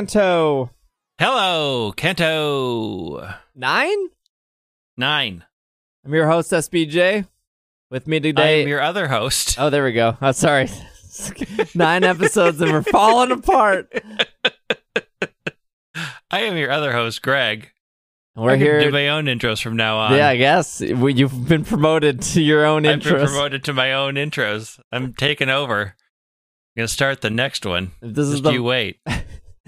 Hello, Kanto. Hello, Kento. Nine? Nine. I'm your host, SBJ. With me today. I today. am your other host. oh, there we go. Oh, sorry. Nine episodes and we're falling apart. I am your other host, Greg. We're I here. do my own intros from now on. yeah, I guess we, you've been promoted to your own I've been intros. promoted to my own intros. I'm taking over. I'm gonna start the next one. This is Just the you wait.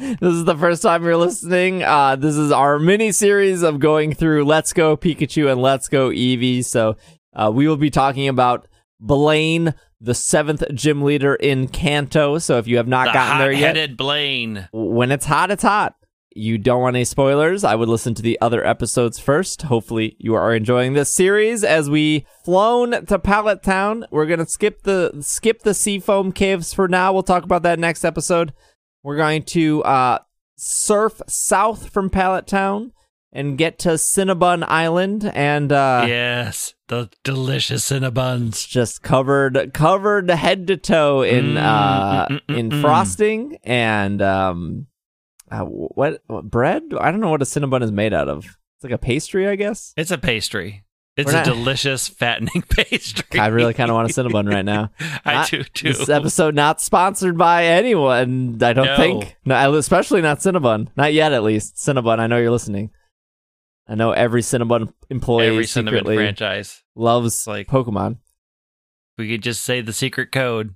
this is the first time you're listening. Uh, this is our mini series of going through Let's Go Pikachu and Let's Go Eevee. So uh, we will be talking about Blaine, the seventh gym leader in Kanto. So if you have not the gotten there yet, Blaine. when it's hot, it's hot. You don't want any spoilers. I would listen to the other episodes first. Hopefully, you are enjoying this series as we flown to Pallet Town. We're gonna skip the skip the Seafoam Caves for now. We'll talk about that next episode. We're going to uh, surf south from Pallet Town and get to Cinnabon Island and uh, yes, the delicious Cinnabons. just covered covered head to toe in Mm, uh mm, mm, in mm, mm. frosting and um uh, what, what bread i don't know what a cinnabon is made out of it's like a pastry i guess It's a pastry. It's We're a not- delicious fattening pastry. i really kind of want a cinnabon right now I Not- do too. this episode not sponsored by anyone i don't No. think no especially not cinnabon not yet at least cinnabon i know you're listening i know every cinnabon employee Every cinnamon secretly franchise. loves like- pokemon We could just say the secret code.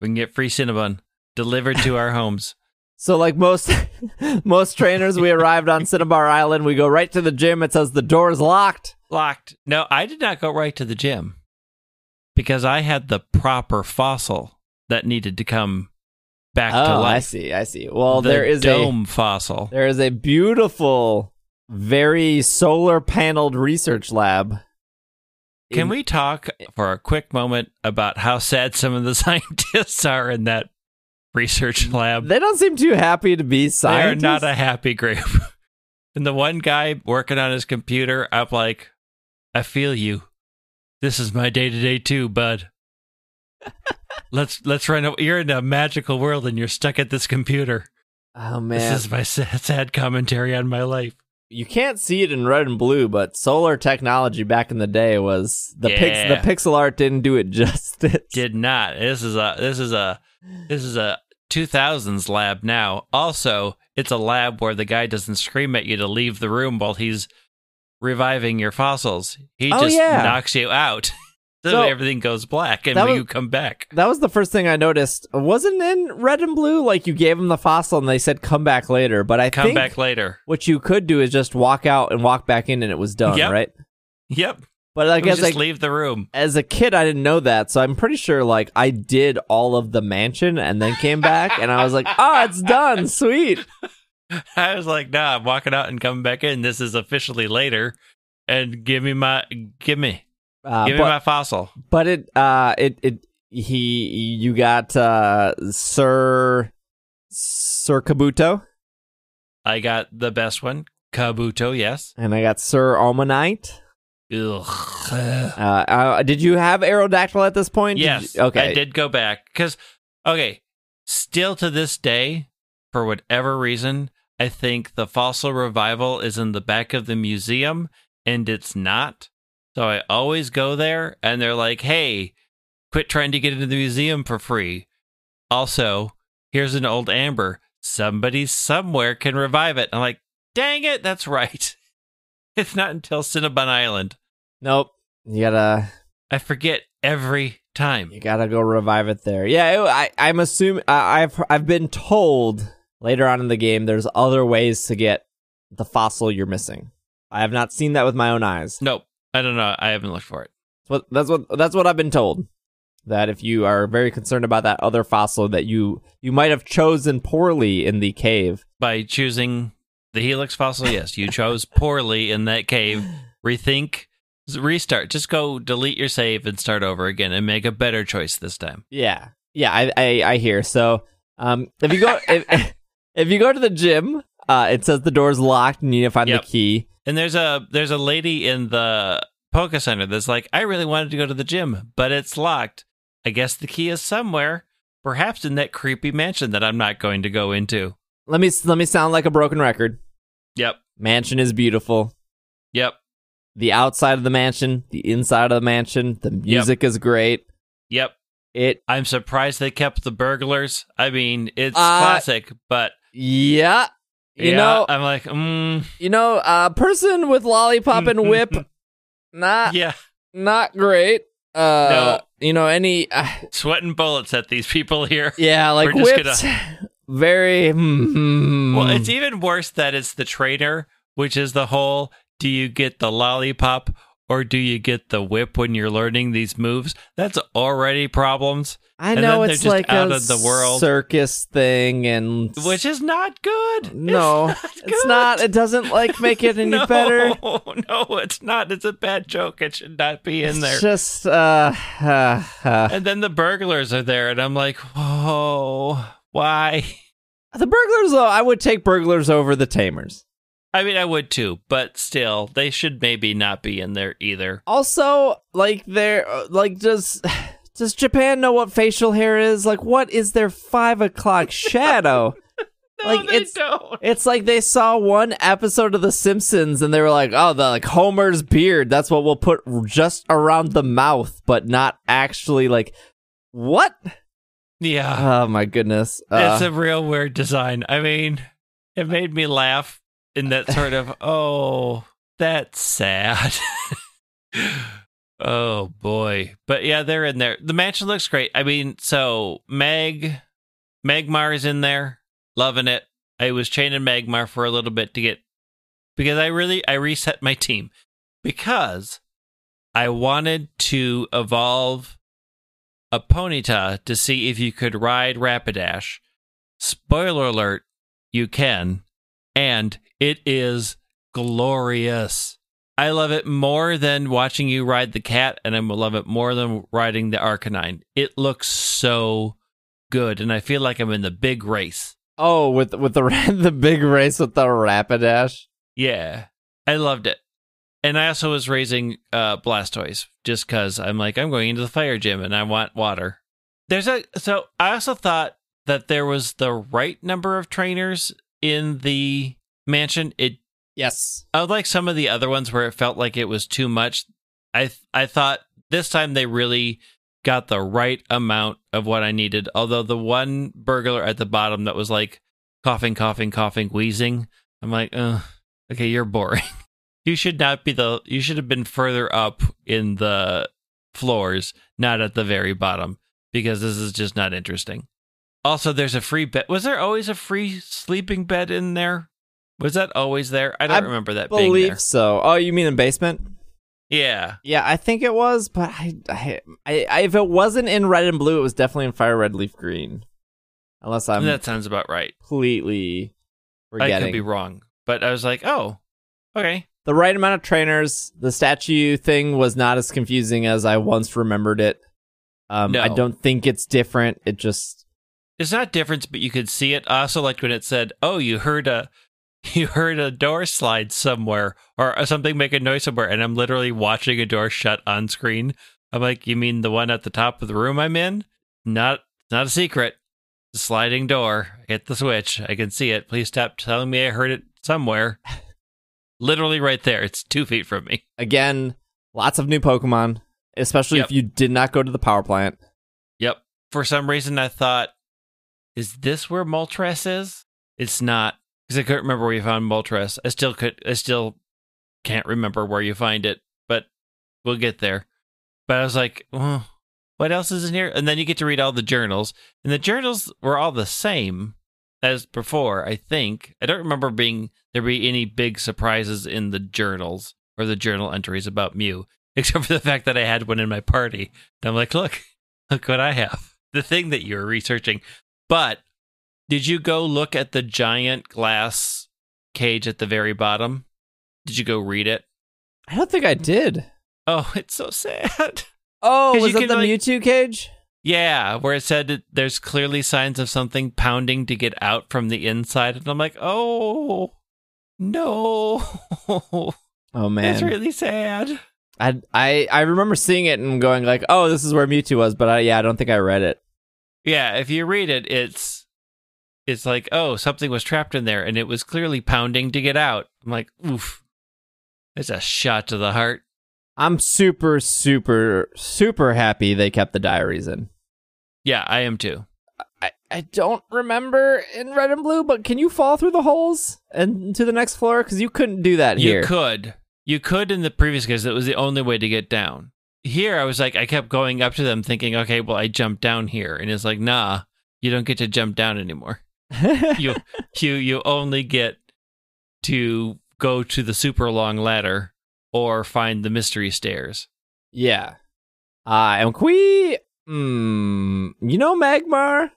We can get free Cinnabon delivered to our homes. So like most most trainers, we arrived on Cinnabar Island. We go right to the gym. It says the door is locked. Locked. No, I did not go right to the gym because I had the proper fossil that needed to come back to oh, life. I see. I see. Well, the there is dome fossil. there is a beautiful, very solar paneled research lab. Can In- we talk for a quick moment about how sad some of the scientists are in that research lab? They don't seem too happy to be scientists. They are not a happy group. and the one guy working on his computer, I'm like, I feel you. This is my day to day too, bud. let's let's run. You're in a magical world and you're stuck at this computer. oh man, This is my sad, sad commentary on my life. You can't see it in red and blue, but solar technology back in the day was the pix the pixel art didn't do it justice. Did not. This is a this is a this is a 2000s lab now. Also, it's a lab where the guy doesn't scream at you to leave the room while he's reviving your fossils. He Oh, just yeah. knocks you out. so, So, everything goes black and was- you come back. That was the first thing I noticed. Wasn't in red and blue like you gave them the fossil and they said come back later. But I Come think back later. what you could do is just walk out and walk back in and it was done, Yep. right? Yep. But I I guess just like leave the room. as a kid I didn't know that, so I'm pretty sure like I did all of the mansion and then came back and I was like, oh, it's done, sweet. I was like, nah, I'm walking out and coming back in. This is officially later. And give me my give me. Uh, give me but, my fossil. but it uh it it he you got uh Sir Sir Kabuto I got the best one. Kabuto, yes. and I got Sir Omanyte. Ugh. Uh, uh, did you have Aerodactyl at this point? Yes. you- okay. I did go back because, okay, still to this day, for whatever reason, I think the fossil revival is in the back of the museum and it's not. So I always go there and they're like, hey, quit trying to get into the museum for free. Also, here's an old amber. Somebody somewhere can revive it. I'm like, dang it, that's right. It's not until Cinnabon Island. Nope. You gotta I forget every time. you gotta go revive it there. Yeah, it, I I'm assuming I, I've I've been told later on in the game there's other ways to get the fossil you're missing. I have not seen that with my own eyes. Nope. I don't know. I haven't looked for it. That's what that's what I've been told. That if you are very concerned about that other fossil that you you might have chosen poorly in the cave. By choosing the Helix fossil, yes, you chose poorly in that cave. Rethink, restart. Just go delete your save and start over again and make a better choice this time. Yeah, yeah, I I, I hear. So, um, if you go if, if you go to the gym, uh, it says the door's locked and you need to find Yep. the key. And there's a there's a lady in the Poke Center that's like, I really wanted to go to the gym, but it's locked. I guess the key is somewhere. perhaps in that creepy mansion that I'm not going to go into. Let me let me sound like a broken record. Yep. Mansion is beautiful. Yep. The outside of the mansion, the inside of the mansion, the music is great. Yep. It I'm surprised they kept the burglars. I mean, it's Uh, classic, but yeah. You yeah, know, I'm like, mm, you know, a person with lollipop and whip, not yeah, not great. Uh, you know, any uh, sweating bullets at these people here. yeah, like We're just whips, very. hmm, Well, it's even worse that it's the trainer, which is the whole do you get the lollipop or do you get the whip when you're learning these moves? That's already problems, I and know it's like out a of the world. circus thing, and which is not good. no, it's not. it's good. not. It doesn't like make it any no, better. No, it's not. It's a bad joke. It should not be in there. Just uh, uh, uh, and then the burglars are there, and I'm like, whoa, why? the burglars. Though I would take burglars over the tamers. I mean, I would too, but still, they should maybe not be in there either. Also, like they're uh, like does does Japan know what facial hair is? Like, what is their five o'clock shadow? No, Like, they it's- don't. It's like they saw one episode of The Simpsons and they were like, "Oh, the like Homer's beard. That's what we'll put just around the mouth, but not actually like what? Yeah. Oh my goodness! Uh, it's a real weird design. I mean, it made me laugh in that sort of, oh, that's sad. oh boy. But yeah, they're in there. The mansion looks great. I mean, so Meg Magmar is in there, loving it. I was chaining Magmar for a little bit to get because I really I reset my team because I wanted to evolve a Ponyta to see if you could ride Rapidash. Spoiler alert, you can, and it is glorious. I love it more than watching you ride the cat, and I love it more than riding the Arcanine. It looks so good, and I feel like I'm in the big race. oh, with with the the big race with the Rapidash. Yeah, I loved it. And I also was raising uh, Blastoise just because I'm like, I'm going into the fire gym and I want water. There's a so I also thought that there was the right number of trainers in the mansion. It Yes. unlike some of the other ones where it felt like it was too much. I th- I thought this time they really got the right amount of what I needed. Although the one burglar at the bottom that was like coughing, coughing, coughing, wheezing, I'm like, uh, okay, you're boring. you should not be the. You should have been further up in the floors, not at the very bottom, because this is just not interesting. Also, there's a free bed. Was there always a free sleeping bed in there? Was that always there? I don't I remember that being Believe there. so. Oh, you mean in basement? Yeah. Yeah, I think it was, but I, I, I, if it wasn't in red and blue, it was definitely in fire red leaf green. Unless I'm that sounds about right. completely I could be wrong. But I was like, oh, okay. the right amount of trainers. The statue thing was not as confusing as I once remembered it. Um, No. I don't think it's different. It just It's not different, but you could see it. I also liked when it said, "Oh, you heard a, you heard a door slide somewhere, or something make a noise somewhere," and I'm literally watching a door shut on screen. I'm like, "You mean the one at the top of the room I'm in? Not, not a secret. The sliding door. Hit the switch. I can see it. Please stop telling me I heard it somewhere. literally right there. It's two feet from me. again lots of new Pokemon, especially Yep. if you did not go to the power plant. Yep. For some reason, I thought, is this where Moltres is? It's not because I couldn't remember where you found Moltres. I still could. I still can't remember where you find it, but we'll get there. But I was like, well, what else is in here? And then you get to read all the journals, and the journals were all the same as before. I think I don't remember being there be any big surprises in the journals or the journal entries about Mew, except for the fact that I had one in my party. And I'm like, look, look what I have. The thing that you were researching. But did you go look at the giant glass cage at the very bottom? Did you go read it? I don't think I did. Oh, it's so sad. Oh, was it the like- Mewtwo cage? Yeah, where it said that there's clearly signs of something pounding to get out from the inside. And I'm like, oh, no. Oh man, That's really sad. I I I remember seeing it and going like, "Oh, this is where Mewtwo was," but I, yeah, I don't think I read it. Yeah, if you read it, it's it's like, oh, something was trapped in there and it was clearly pounding to get out. I'm like, oof. It's a shot to the heart. I'm super, super, super happy they kept the diaries in. Yeah, I am too. I, I don't remember in red and blue, but can you fall through the holes and to the next floor? Because you couldn't do that You here. You could. You could in the previous case. It was the only way to get down. Here, I was like, I kept going up to them thinking, okay, well, I jumped down here. And it's like, nah, you don't get to jump down anymore. you you you only get to go to the super long ladder or find the mystery stairs. yeah. Uh, and we, mm, you know, Magmar,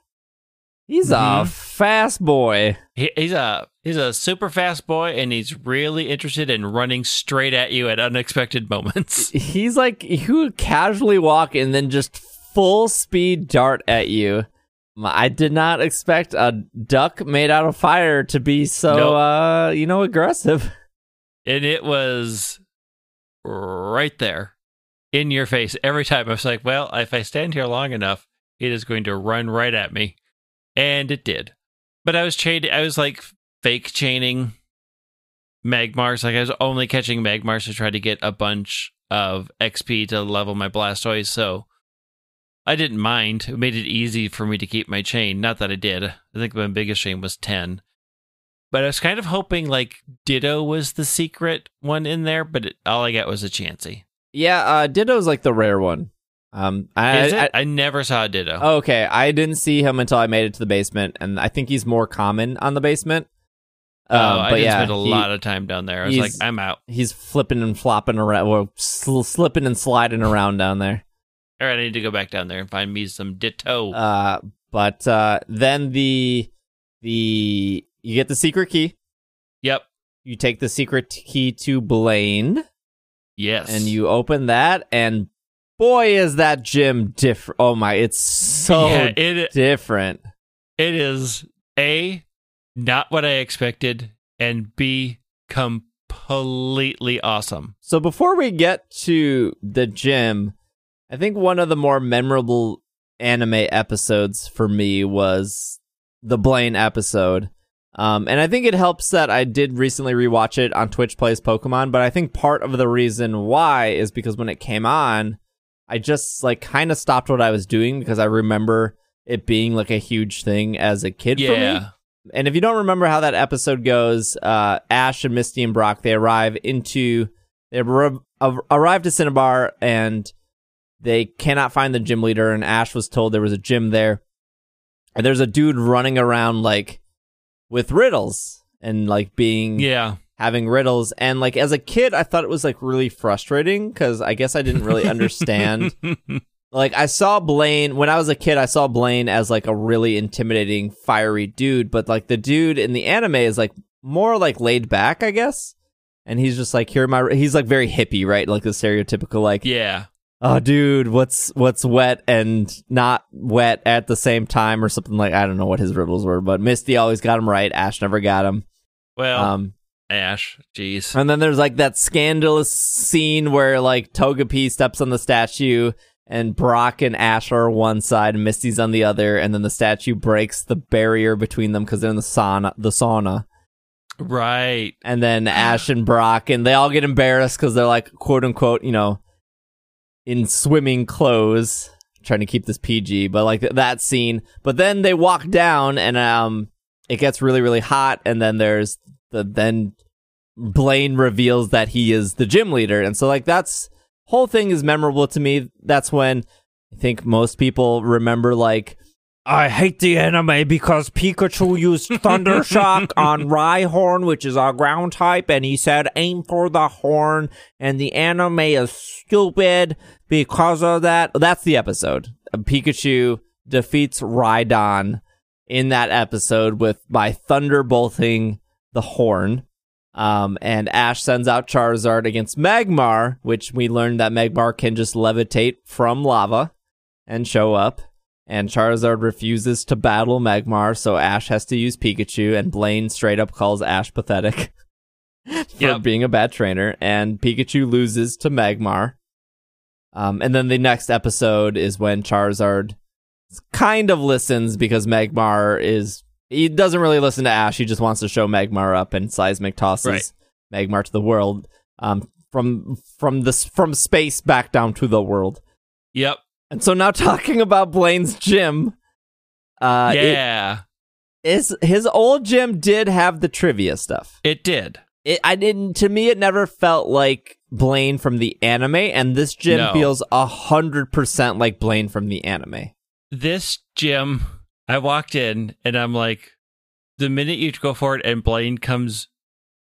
he's a Mhm. fast boy. He, he's a he's a super fast boy, and he's really interested in running straight at you at unexpected moments. He's like he would casually walk and then just full speed dart at you. I did not expect a duck made out of fire to be so, Nope. uh, you know, aggressive. and it was right there in your face every time. I was like, well, if I stand here long enough, it is going to run right at me. And it did. But I was chaining, I was like fake chaining Magmars. Like I was only catching Magmars to try to get a bunch of XP to level my Blastoise. So I didn't mind. It made it easy for me to keep my chain. Not that I did. I think my biggest chain was 10. But I was kind of hoping like Ditto was the secret one in there, but it, all I got was a Chansey. Yeah, uh, Ditto's like the rare one. Um, I? I- I, never saw a Ditto. okay, I didn't see him until I made it to the basement, and I think he's more common on the basement. Oh, Um, I but did yeah, spend a he- lot of time down there. I was like, I'm out. He's flipping and flopping around, or sl- slipping and sliding around down there. All right, I need to go back down there and find me some Ditto. Uh, but uh, then the the you get the secret key. yep. You take the secret key to Blaine, Yes. and you open that, and boy, is that gym different! Oh my, it's so yeah, it different. it is a not what I expected, and b completely awesome. So before we get to the gym, I think one of the more memorable anime episodes for me was the Blaine episode. Um, and I think it helps that I did recently rewatch it on Twitch Plays Pokemon, but I think part of the reason why is because when it came on, I just like kind of stopped what I was doing because I remember it being like a huge thing as a kid for me. And if you don't remember how that episode goes, uh, Ash and Misty and Brock they arrive into they ar- ar- arrive to Cinnabar and they cannot find the gym leader. And Ash was told there was a gym there, and there's a dude running around like with riddles and like being Yeah. having riddles. And like as a kid, I thought it was like really frustrating because I guess I didn't really understand like I saw Blaine when I was a kid. I saw Blaine as like a really intimidating, fiery dude, but like the dude in the anime is like more like laid back, I guess. And he's just like here, are my he's like very hippie, right? Like the stereotypical like, yeah. Oh, dude, what's what's wet and not wet at the same time, or something like. I don't know what his riddles were, but Misty always got him right. Ash never got him. Well, Um, Ash, jeez. and then there's like that scandalous scene where like Togepi steps on the statue and Brock and Ash are on one side and Misty's on the other, and then the statue breaks the barrier between them because they're in the sauna. The sauna, Right. and then Ash and Brock, and they all get embarrassed because they're like quote unquote, you know, in swimming clothes, trying to keep this PG, but like th- that scene. But then they walk down, and um, it gets really really hot, and then there's the then Blaine reveals that he is the gym leader, and so like that's whole thing is memorable to me. That's when I think most people remember like I hate the anime because Pikachu used Thunder Shock on Rhyhorn, which is our ground type, and he said aim for the horn, and the anime is stupid because of that. That's the episode. Pikachu defeats Rhydon in that episode with by thunderbolting the horn. Um, and Ash sends out Charizard against Magmar, which we learned that Magmar can just levitate from lava and show up. And Charizard refuses to battle Magmar, so Ash has to use Pikachu, and Blaine straight up calls Ash pathetic for Yep. being a bad trainer, and Pikachu loses to Magmar. Um, and then the next episode is when Charizard kind of listens because Magmar is he doesn't really listen to Ash. He just wants to show Magmar up, and Seismic tosses Right. Magmar to the world um, from from this from space back down to the world. Yep. And so now talking about Blaine's gym, uh, it yeah. is his old gym did have the trivia stuff. It did. It I didn't to me it never felt like Blaine from the anime, and this gym No. feels a hundred percent like Blaine from the anime. This gym, I walked in and I'm like, the minute you go for it, and Blaine comes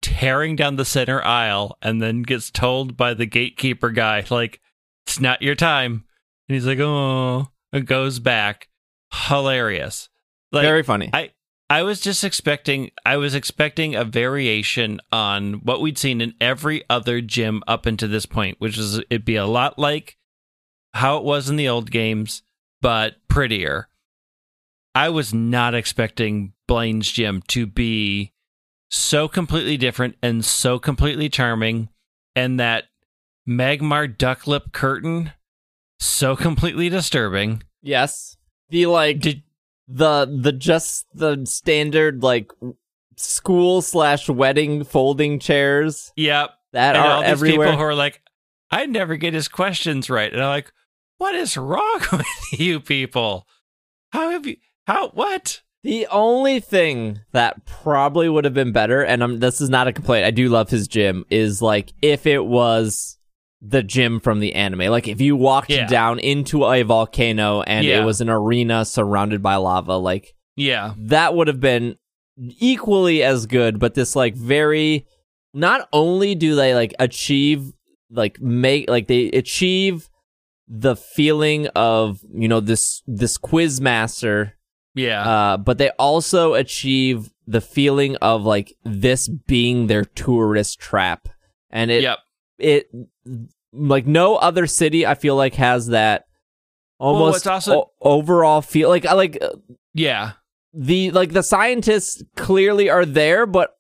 tearing down the center aisle and then gets told by the gatekeeper guy, like, it's not your time. And he's like, oh, and goes back. Hilarious. Like, Very funny. I I was just expecting I was expecting a variation on what we'd seen in every other gym up until this point, which is it'd be a lot like how it was in the old games, but prettier. I was not expecting Blaine's gym to be so completely different and so completely charming, and that Magmar ducklip curtain so completely disturbing. yes, the like Did the the just the standard like school slash wedding folding chairs yep. that and are all these everywhere. people who are like, I never get his questions right, and I'm like, what is wrong with you people? How have you? How what? The only thing that probably would have been better, and um, this is not a complaint, I do love his gym, is like if it was the gym from the anime. Like if you walked Yeah. down into a volcano and Yeah. it was an arena surrounded by lava, like Yeah, that would have been equally as good. But this like very, not only do they like achieve, like make, like they achieve the feeling of, you know, this, this quiz master yeah, uh, but they also achieve the feeling of like this being their tourist trap, and it yep. It like no other city I feel like has that almost it's also- o- overall feel like I like uh, Yeah. the like the scientists clearly are there, but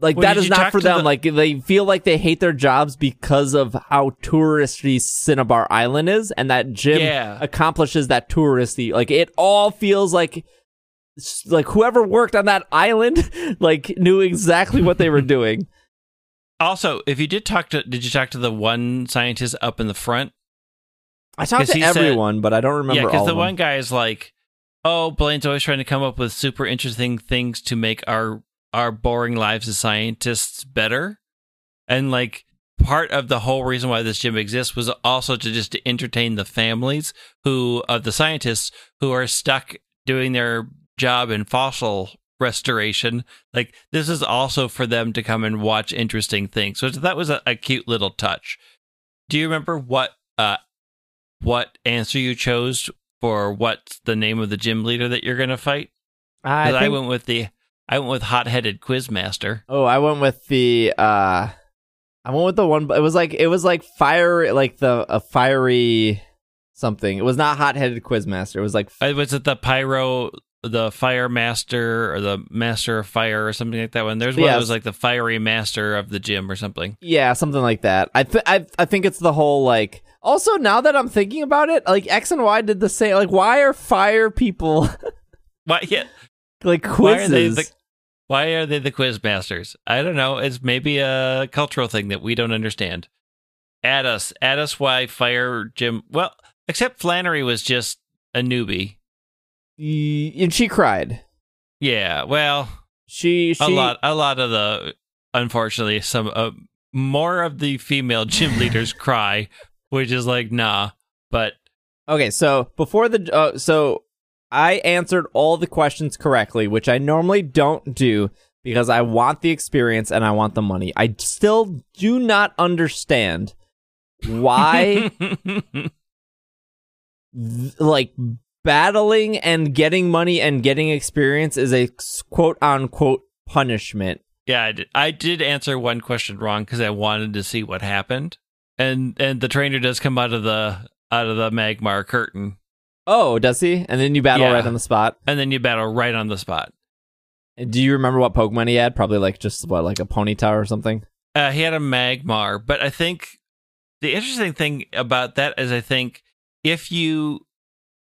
like Well, that is not for them. the- Like they feel like they hate their jobs because of how touristy Cinnabar Island is, and that gym Yeah. accomplishes that touristy. Like it all feels like like whoever worked on that island like knew exactly what they were doing. Also, if you did talk to, did you talk to the one scientist up in the front? I talked to he said- everyone, but I don't remember yeah, because the one guy is like, "Oh, Blaine's always trying to come up with super interesting things to make our our boring lives as scientists better," and like part of the whole reason why this gym exists was also to just to entertain the families who of the scientists who are stuck doing their job in fossil restoration. Like this is also for them to come and watch interesting things. So that was a, a cute little touch. Do you remember what uh what answer you chose for what's the name of the gym leader that you're gonna fight? I, think- went with the i went with hot-headed quizmaster. Oh, I went with the uh I went with the one it was like it was like fire like the a fiery something. It was not hot-headed quizmaster. It was like Uh, was it the pyro the fire master or the master of fire or something like that one. There's one that was like the fiery master of the gym or something. Yeah, something like that. I th- I I think it's the whole like also now that I'm thinking about it, like X and Y did the same. Like why are fire people why yeah. like why are they quizzes? the why are they the quiz masters? I don't know. It's maybe a cultural thing that we don't understand. Add us add us why fire gym well except flannery was just a newbie and she cried. yeah well She she a lot a lot of the unfortunately some uh, more of the female gym leaders cry which is like nah but Okay, so before the uh, so I answered all the questions correctly, which I normally don't do because I want the experience and I want the money. I still do not understand why th- like battling and getting money and getting experience is a quote unquote punishment. yeah I did, I did answer one question wrong because i wanted to see what happened and and the trainer does come out of the out of the magmar curtain Oh, does he? And then you battle Yeah. right on the spot. and then you battle right on the spot Do you remember what Pokemon he had? Probably like just what, like a Ponyta or something. Uh, he had a Magmar, but I think the interesting thing about that is I think if you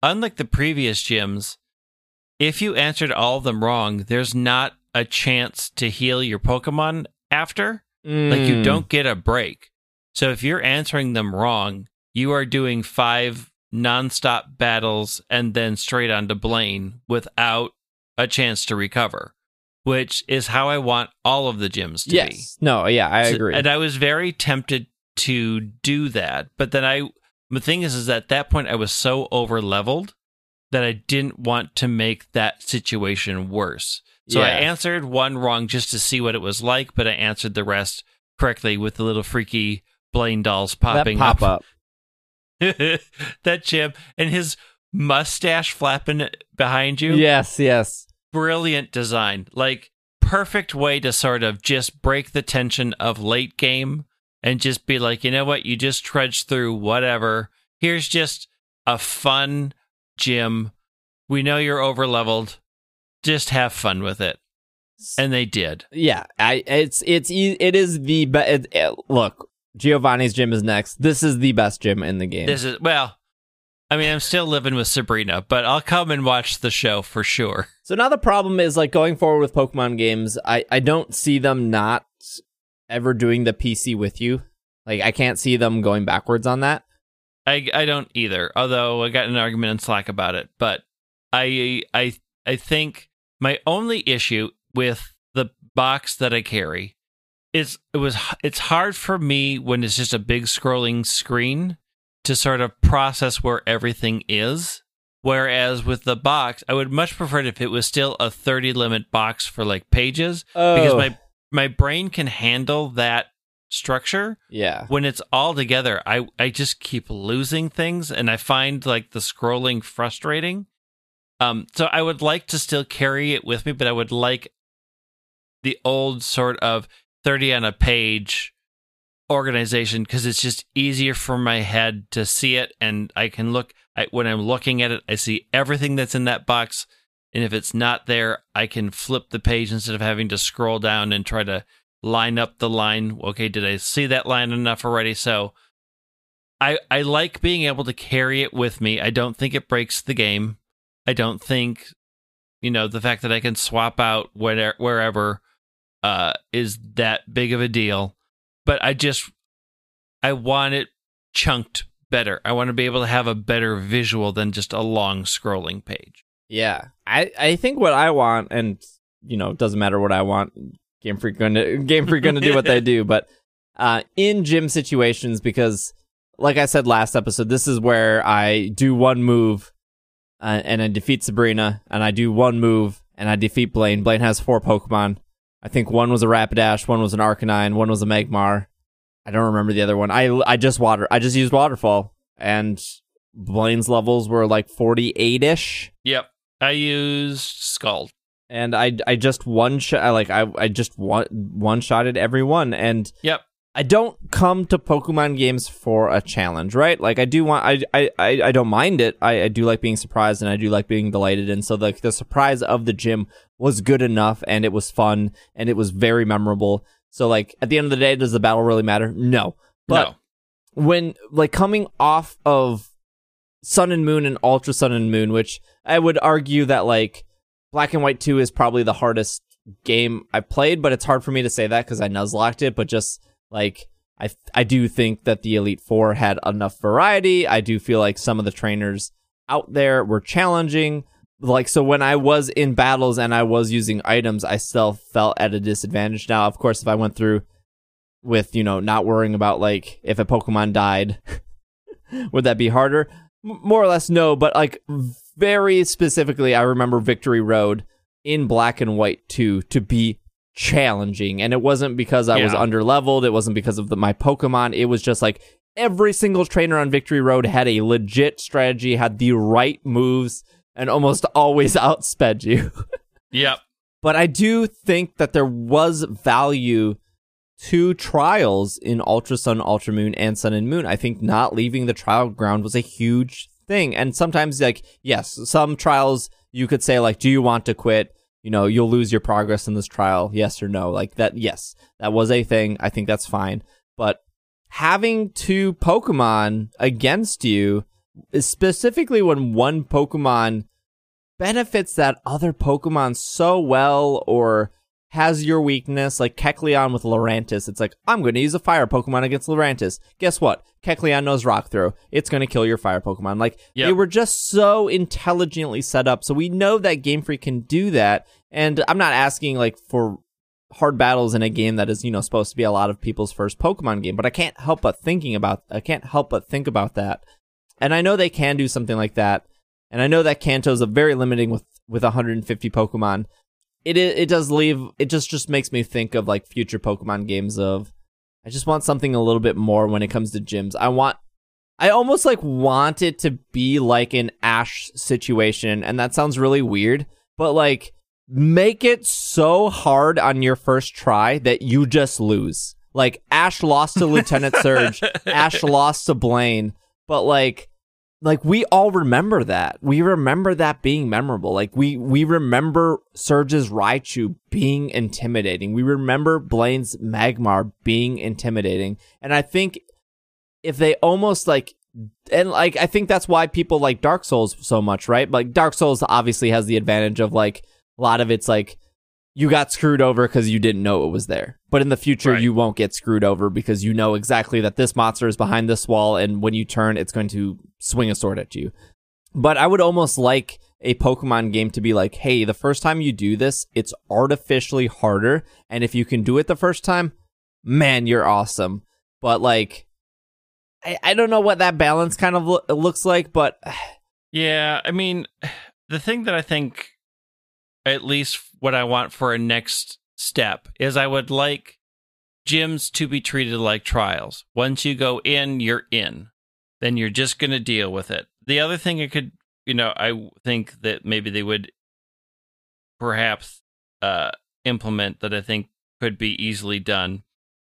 unlike the previous gyms, if you answered all of them wrong, there's not a chance to heal your Pokemon after. Like you Mm. don't get a break. So if you're answering them wrong, you are doing five nonstop battles and then straight on to Blaine without a chance to recover, which is how I want all of the gyms to be. Yes. No. Yeah, I So- agree. And I was very tempted to do that, but then I the thing is is at that point I was so over leveled that I didn't want to make that situation worse. So I answered one wrong just to see what it was like, but I answered the rest correctly with the little freaky Blaine dolls that popping pop up. that Jim and his mustache flapping behind you Yes. Yes. brilliant design. Like perfect way to sort of just break the tension of late game and just be like, you know what, you just trudge through whatever. Here's just a fun gym. We know you're over leveled. Just have fun with it. And they did. Yeah, I it's it's it is the best. look, Giovanni's gym is next. This is the best gym in the game. This is well, I mean, I'm still living with Sabrina, but I'll come and watch the show for sure. so now the problem is like going forward with Pokemon games. I I don't see them not ever doing the PC with you. Like I can't see them going backwards on that. I I don't either. Although I got an argument in Slack about it, but I I I think my only issue with the box that I carry is it was it's hard for me when it's just a big scrolling screen to sort of process where everything is. Whereas with the box, I would much prefer it if it was still a 30 limit box for like pages because Oh. my my brain can handle that structure yeah. when it's all together, I I just keep losing things, and I find like the scrolling frustrating. Um, so I would like to still carry it with me, but I would like the old sort of thirty on a page organization because it's just easier for my head to see it, and I can look. I, when I'm looking at it, I see everything that's in that box, and if it's not there, I can flip the page instead of having to scroll down and try to line up the line. Okay, did I see that line enough already? So I I like being able to carry it with me. I don't think it breaks the game. I don't think you know the fact that I can swap out wherever, wherever uh is that big of a deal. But I just I want it chunked better. I want to be able to have a better visual than just a long scrolling page. Yeah. I I think what I want, and you know, it doesn't matter what I want. Game Freak gonna Game Freak gonna do what they do, but uh, in gym situations, because like I said last episode, this is where I do one move uh, and I defeat Sabrina, and I do one move and I defeat Blaine. Blaine has four Pokemon. I think one was a Rapidash, one was an Arcanine, one was a Magmar. I don't remember the other one. I I just water. I just used Waterfall, and Blaine's levels were like forty eight ish Yep. I used Scald. and I I just one shot like I I just one one shotted every one and Yep. I don't come to Pokemon games for a challenge, right? Like I do want I I I, I don't mind it. I, I do like being surprised and I do like being delighted and so the the surprise of the gym was good enough and it was fun and it was very memorable. So like at the end of the day does the battle really matter? No. But no. when like coming off of Sun and Moon and Ultra Sun and Moon, which I would argue that like Black and White 2 is probably the hardest game I played, but it's hard for me to say that because I nuzlocked it, but just like I I do think that the Elite Four had enough variety. I do feel like some of the trainers out there were challenging. Like so when I was in battles and I was using items, I still felt at a disadvantage. Now, of course, if I went through with, you know, not worrying about like if a Pokemon died, would that be harder? More or less no, but like very specifically I remember Victory Road in Black and White 2 to be challenging and it wasn't because I was Yeah. under leveled, it wasn't because of the, my Pokemon, it was just like every single trainer on Victory Road had a legit strategy, had the right moves and almost always outsped you. Yep. but I do think that there was value to trials in Ultra Sun, Ultra Moon, and Sun and Moon. I think not leaving the trial ground was a huge thing. And sometimes, like, yes, some trials you could say, like, do you want to quit? You know, you'll lose your progress in this trial, yes or no. Like that, yes, that was a thing. I think that's fine. But having two Pokemon against you specifically when one Pokemon benefits that other Pokemon so well or has your weakness, like Kecleon with Lurantis. It's like, I'm going to use a fire Pokemon against Lurantis. Guess what? Kecleon knows Rock Throw. It's going to kill your fire Pokemon. Like, Yep. they were just so intelligently set up. So we know that Game Freak can do that. And I'm not asking, like, for hard battles in a game that is, you know, supposed to be a lot of people's first Pokemon game, but I can't help but thinking about, I can't help but think about that. And I know they can do something like that. And I know that Kanto's a very limiting with, with 150 Pokemon. It, it does leave, it just, just makes me think of like future Pokemon games of, I just want something a little bit more when it comes to gyms. I want, I almost like want it to be like an Ash situation. And that sounds really weird, but like, make it so hard on your first try that you just lose. Like Ash lost to Lieutenant Surge, Ash lost to Blaine, but like like we all remember that. We remember that being memorable. Like we we remember Surge's Raichu being intimidating. We remember Blaine's Magmar being intimidating. And I think if they almost like and like I think that's why people like Dark Souls so much, right? Like Dark Souls obviously has the advantage of like a lot of it's like you got screwed over because you didn't know it was there. But in the future, Right. you won't get screwed over because you know exactly that this monster is behind this wall, and when you turn, it's going to swing a sword at you. But I would almost like a Pokemon game to be like, hey, the first time you do this, it's artificially harder. And if you can do it the first time, man, you're awesome. But like, I, I don't know what that balance kind of lo- looks like, but Yeah, I mean, the thing that I think, at least what I want for a next step, is I would like gyms to be treated like trials. Once you go in, you're in. Then you're just going to deal with it. The other thing it could, you know, I think that maybe they would perhaps uh, implement that I think could be easily done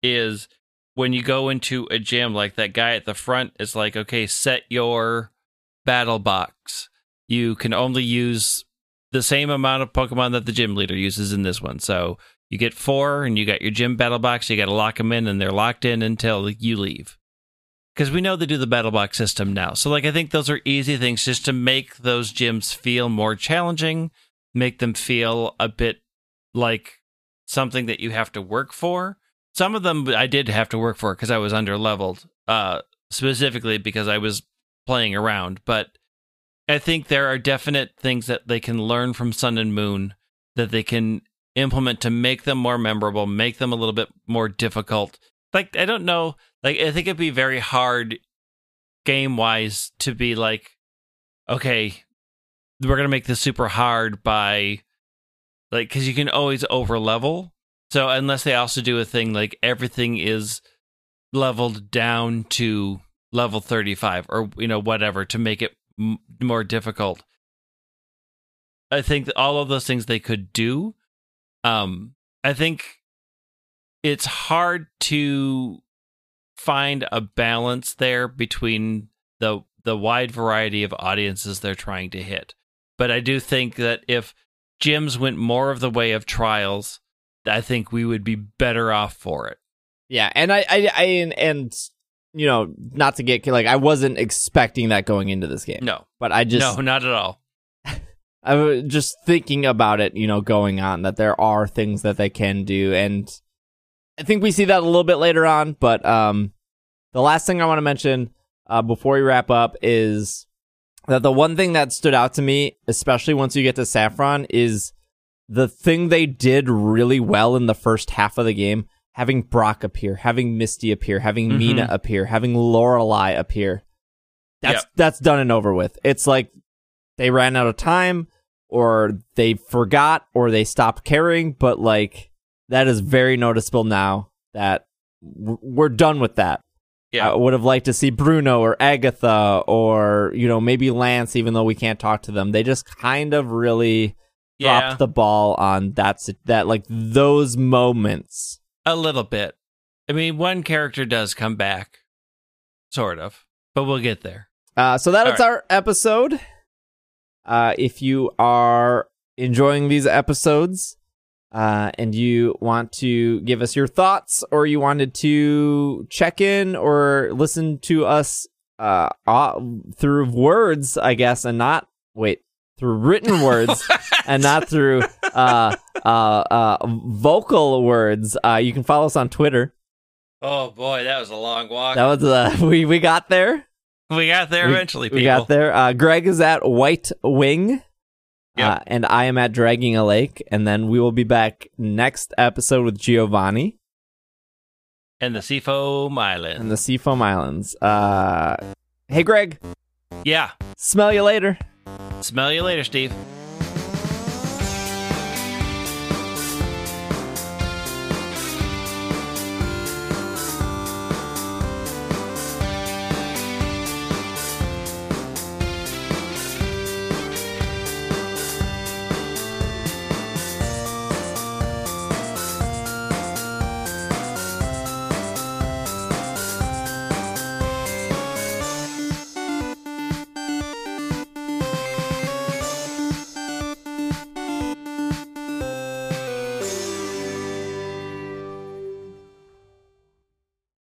is when you go into a gym, like that guy at the front is like, okay, set your battle box. You can only use the same amount of Pokemon that the gym leader uses in this one. So you get four, and you got your gym battle box. You got to lock them in, and they're locked in until you leave. Because we know they do the battle box system now. So, like, I think those are easy things just to make those gyms feel more challenging, make them feel a bit like something that you have to work for. Some of them I did have to work for because I was under leveled, uh, specifically because I was playing around. But I think there are definite things that they can learn from Sun and Moon that they can implement to make them more memorable, make them a little bit more difficult. Like I don't know, like I think it'd be very hard game wise to be like, okay, we're gonna make this super hard by like because you can always over level. So unless they also do a thing like everything is leveled down to level 35 or you know whatever to make it m- more difficult. I think all of those things they could do um i think it's hard to find a balance there between the the wide variety of audiences they're trying to hit. But i do think that if gyms went more of the way of trials i think we would be better off for it. Yeah, and I, I, I, and, and you know, not to get like I wasn't expecting that going into this game, no but I just, no not at all I was just thinking about it, you know, going on that there are things that they can do, and I think we see that a little bit later on. But um, the last thing I want to mention uh, before we wrap up is that the one thing that stood out to me, especially once you get to Saffron, is the thing they did really well in the first half of the game. Having Brock appear, having Misty appear, having Mhm. Mina appear, having Lorelei appear. That's Yep. that's done and over with. It's like they ran out of time or they forgot or they stopped caring but like that is very noticeable now that we're done with that Yeah. i would have liked to see bruno or agatha or you know maybe lance even though we can't talk to them they just kind of really yeah dropped the ball on that that like those moments A little bit. I mean, one character does come back, sort of, but we'll get there. Uh, so that All is our episode. Uh, if you are enjoying these episodes uh, and you want to give us your thoughts or you wanted to check in or listen to us uh, uh through words, I guess, and not wait through written words and not through uh uh uh vocal words. Uh, you can follow us on Twitter. Oh boy, that was a long walk. That was uh we we got there. we got there We- eventually. We people. got there. Uh, Greg is at White Wing. Yep. Uh, and I am at Dragging a Lake. And then we will be back next episode with Giovanni And the Seafoam Island. and the Seafoam Islands. Uh, hey, Greg, yeah. smell you later. Smell you later, Steve.